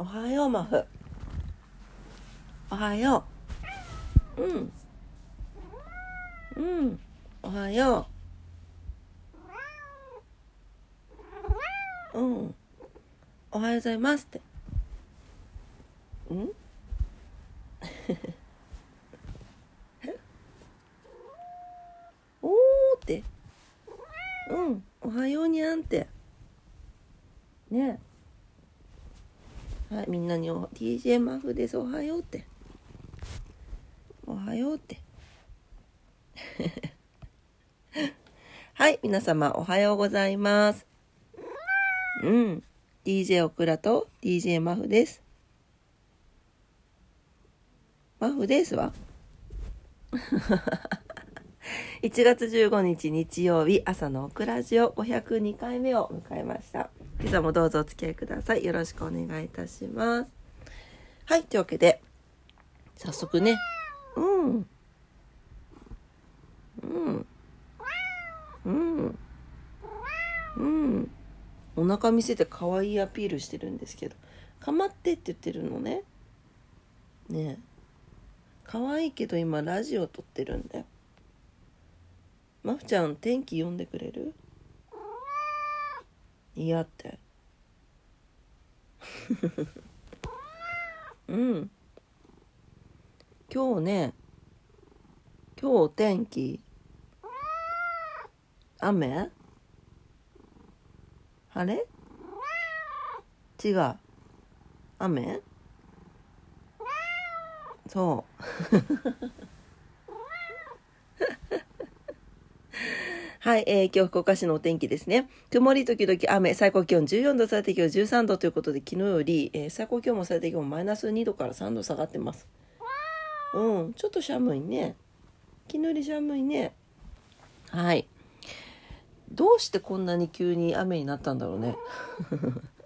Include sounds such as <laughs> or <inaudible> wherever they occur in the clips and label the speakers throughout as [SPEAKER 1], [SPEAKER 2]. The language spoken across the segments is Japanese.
[SPEAKER 1] おはようマフ。おはよう。うん。うん。おはよう。うん。おはようございますって。うん？<laughs> おーって。うん。おはようにゃんって。ねはいみんなにお DJ マフです。おはようっておはようって。<laughs> はい皆様おはようございます。うん。DJ オクラと DJ マフです。マフですわ。<laughs> 1月15日日曜日朝のオクラジオ502回目を迎えました。今朝もどうぞお付き合いください。よろしくお願いいたします。はい。というわけで早速ね。うん。うん。うん。うん。お腹見せて可愛いアピールしてるんですけど。かまってって言ってるのね。ね。え可愛いけど今ラジオ撮ってるんだよ。まふちゃん天気読んでくれる？嫌って。<laughs> うん。今日ね今日お天気雨？晴れ？違う。雨？そう。はい、えー、今日福岡市のお天気ですね。曇り時々雨、最高気温14度、最低気温13度ということで、昨日より、えー、最高気温も最低気温もマイナス2度から3度下がってます。うん、ちょっと寒いね。昨日より寒いね。はい。どうしてこんなに急に雨になったんだろうね。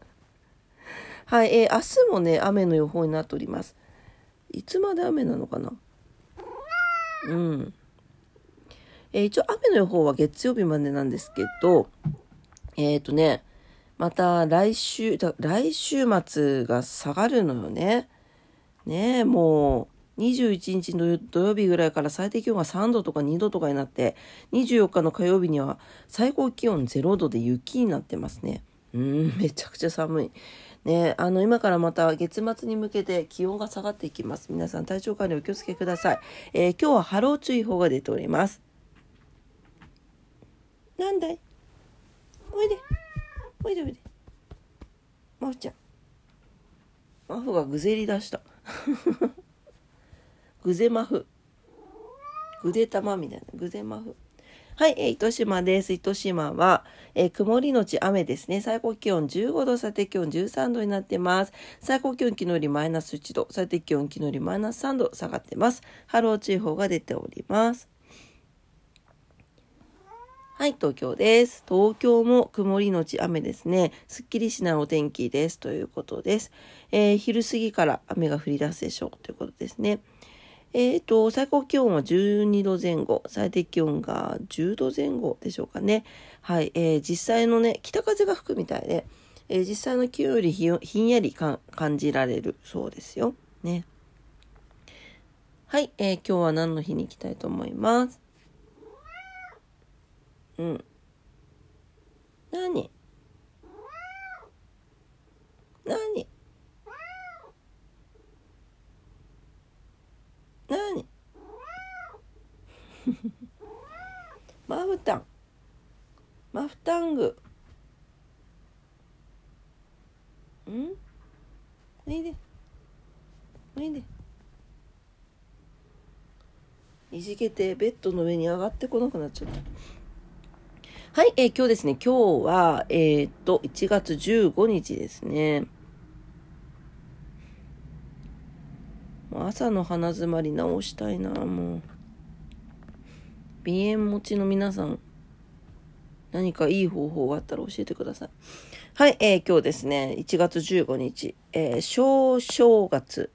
[SPEAKER 1] <laughs> はい、えー、明日もね、雨の予報になっております。いつまで雨なのかなうん。えー、一応雨の予報は月曜日までなんですけど、えっ、ー、とね、また来週、来週末が下がるのよね。ねえ、もう21日の土曜日ぐらいから最低気温が3度とか2度とかになって、24日の火曜日には最高気温0度で雪になってますね。うん、<laughs> めちゃくちゃ寒い。ね、あの今からまた月末に向けて気温が下がっていきます。皆さん体調管理お気をつけください。えー、今日は波浪注意報が出ております。なんだい？おいでおいでおいでマフちゃんマフがぐぜり出した <laughs> ぐぜマフぐで玉みたいなぐぜマフはい、えー、糸島です。糸島は、えー、曇りのち雨ですね。最高気温15度、最低気温13度になってます。最高気温昨日よりマイナス1度、最低気温昨日よりマイナス3度下がってます。波浪注意報が出ております。はい、東京です。東京も曇りのち雨ですね。すっきりしないお天気です。ということです。えー、昼過ぎから雨が降り出すでしょう。ということですね。えっ、ー、と、最高気温は12度前後、最低気温が10度前後でしょうかね。はい、えー、実際のね、北風が吹くみたいで、えー、実際の気温よりひんやり感じられるそうですよ。ね。はい、えー、今日は何の日に行きたいと思います？うん。何？何？何？<laughs> マフタン。マフタング。ん？おいで。おいで。いじけてベッドの上に上がってこなくなっちゃった。はい、えー、今日ですね、今日は、えー、っと、1月15日ですね。朝の鼻づまり直したいな、もう。鼻炎持ちの皆さん、何かいい方法があったら教えてください。はい、えー、今日ですね、1月15日、えー、小正月、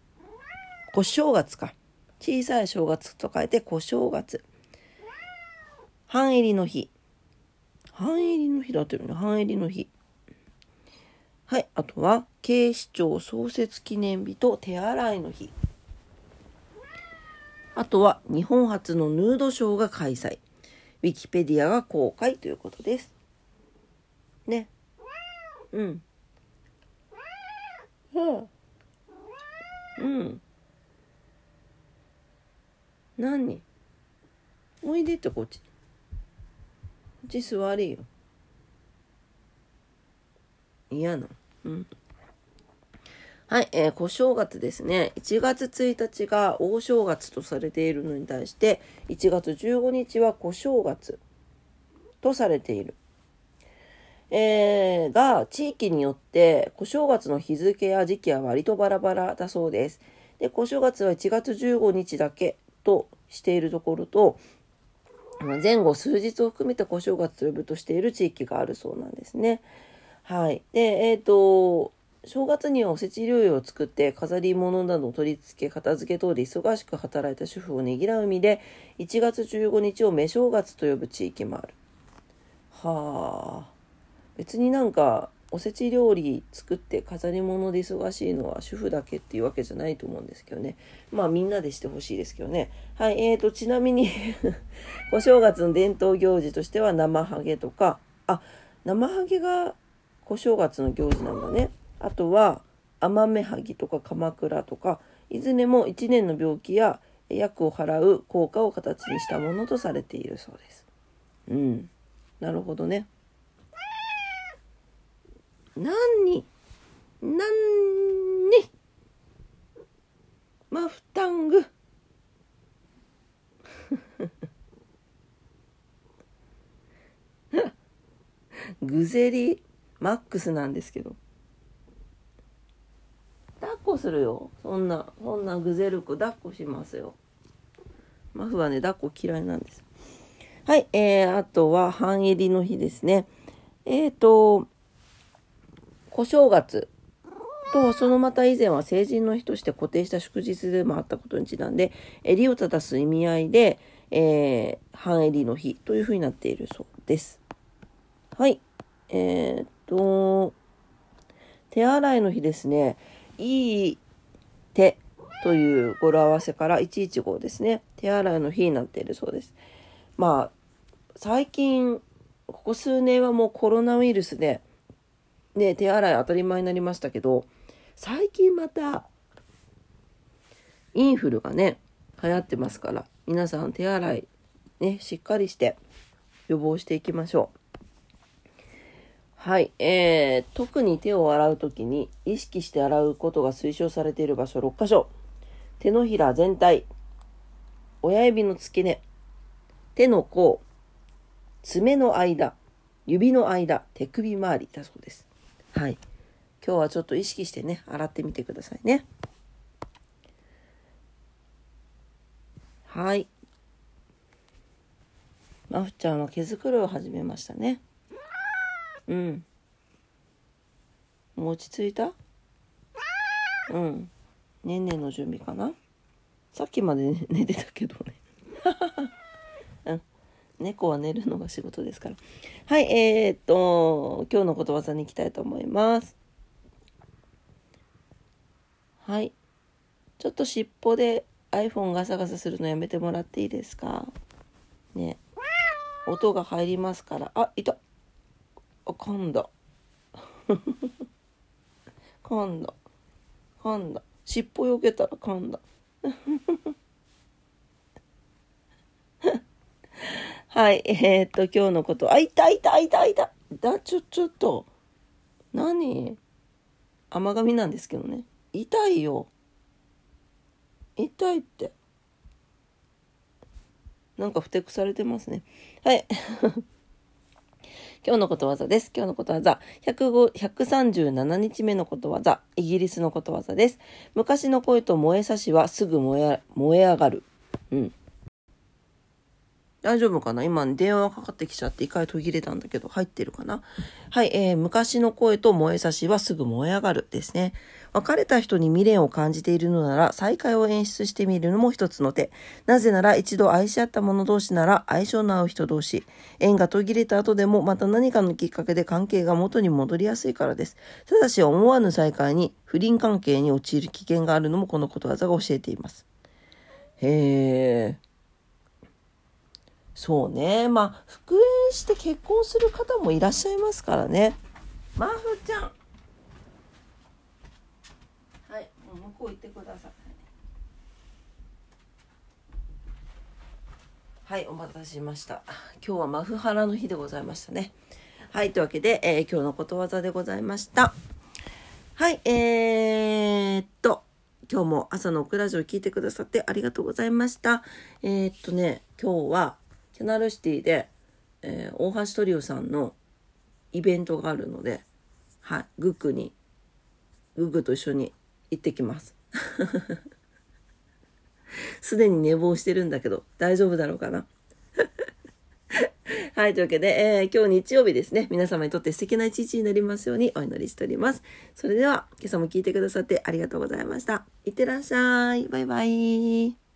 [SPEAKER 1] 小正月か。小さい正月と書いて小正月。半入りの日。半入りの日だってるね。半入りの日。はい。あとは、警視庁創設記念日と手洗いの日。あとは日本初のヌードショーが開催。ウィキペディアが公開ということです。ね。うん。うん。何？おいでってこっち。ち座れよ。嫌な。うん。はい、えー、小正月ですね。1月1日が大正月とされているのに対して、1月15日は小正月とされている。えー、が、地域によって小正月の日付や時期は割とバラバラだそうです。で、小正月は1月15日だけとしているところと、前後数日を含めて小正月と呼ぶとしている地域があるそうなんですね。はい。で、えっ、ー、と、正月にはおせち料理を作って飾り物などを取り付け片付け等で忙しく働いた主婦をねぎらう意味で1月15日を目正月と呼ぶ地域もある。はあ別になんかおせち料理作って飾り物で忙しいのは主婦だけっていうわけじゃないと思うんですけどね。まあみんなでしてほしいですけどね。はい、えーと、ちなみに <laughs> お正月の伝統行事としては生ハゲとか、あ、生ハゲが小正月の行事なんだね。あとは甘めはぎとか鎌倉とかいずれも1年の病気や薬を払う効果を形にしたものとされているそうです。うん。なるほどね。何に何にマフタンググゼリマックスなんですけど。抱っこするよ。そんな、そんなグゼルク抱っこしますよ。マフはね、抱っこ嫌いなんです。はい、えー、あとは半襟の日ですね。えっ、ー、と、小正月と、そのまた以前は成人の日として固定した祝日でもあったことにちなんで、襟を正す意味合いで、えー、半襟の日というふうになっているそうです。はい。えー、っと、手洗いの日ですね。いい手という語呂合わせから115ですね。手洗いの日になっているそうです。まあ、最近、ここ数年はもうコロナウイルスで、ね、手洗い当たり前になりましたけど、最近また、インフルがね、流行ってますから、皆さん手洗い、ね、しっかりして予防していきましょう。はい。えー、特に手を洗うときに意識して洗うことが推奨されている場所6箇所。手のひら全体、親指の付け根、手の甲、爪の間、指の間、手首周りだそうです。はい。今日はちょっと意識してね、洗ってみてくださいね。はい。まふちゃんは毛づくろいを始めましたね。うんもう落ち着いた？うんねんねんの準備かな？さっきまで寝てたけどね <laughs> 猫は寝るのが仕事ですから。はいえー、っと今日のことわざに行きたいと思います。はい。ちょっと尻尾で iPhone ガサガサするのやめてもらっていいですか？ね。音が入りますから。あいた。あ噛んだ噛んだ噛んだ尻尾よけたら噛んだはいえー、っと今日のこと。あ痛い痛い痛い痛い。だちょちょっと。何？甘噛みなんですけどね。痛いよ。痛いって。なんかふてくされてますね。はい。<laughs> 今日のことわざです。今日のことわざ、137日目のことわざ、イギリスのことわざです。昔の恋と燃えさしはすぐ燃え燃え上がる。うん。大丈夫かな？今電話かかってきちゃって一回途切れたんだけど入ってるかな？はい、えー、昔の声と燃えさしはすぐ燃え上がるですね。別れた人に未練を感じているのなら再会を演出してみるのも一つの手。なぜなら一度愛し合った者同士なら相性の合う人同士。縁が途切れた後でもまた何かのきっかけで関係が元に戻りやすいからです。ただし思わぬ再会に不倫関係に陥る危険があるのもこのことわざが教えています。へえ。そうね。まあ、復縁して結婚する方もいらっしゃいますからね。マーフちゃん。はい、もう向こう行ってください。はい、お待たせしました。今日はマフハラの日でございましたね。はい、というわけで、えー、今日のことわざでございました。はい、えー、っと、今日も朝のオクラジオ聞いてくださってありがとうございました。えー、っとね、今日は、キャナルシティで、えー、大橋トリオさんのイベントがあるので、はい、グックに、グッグと一緒に行ってきます。<laughs> すでに寝坊してるんだけど、大丈夫だろうかな？<laughs> はい、というわけで、えー、今日日曜日ですね。皆様にとって素敵な一日になりますようにお祈りしております。それでは、今朝も聞いてくださってありがとうございました。いってらっしゃい。バイバイ。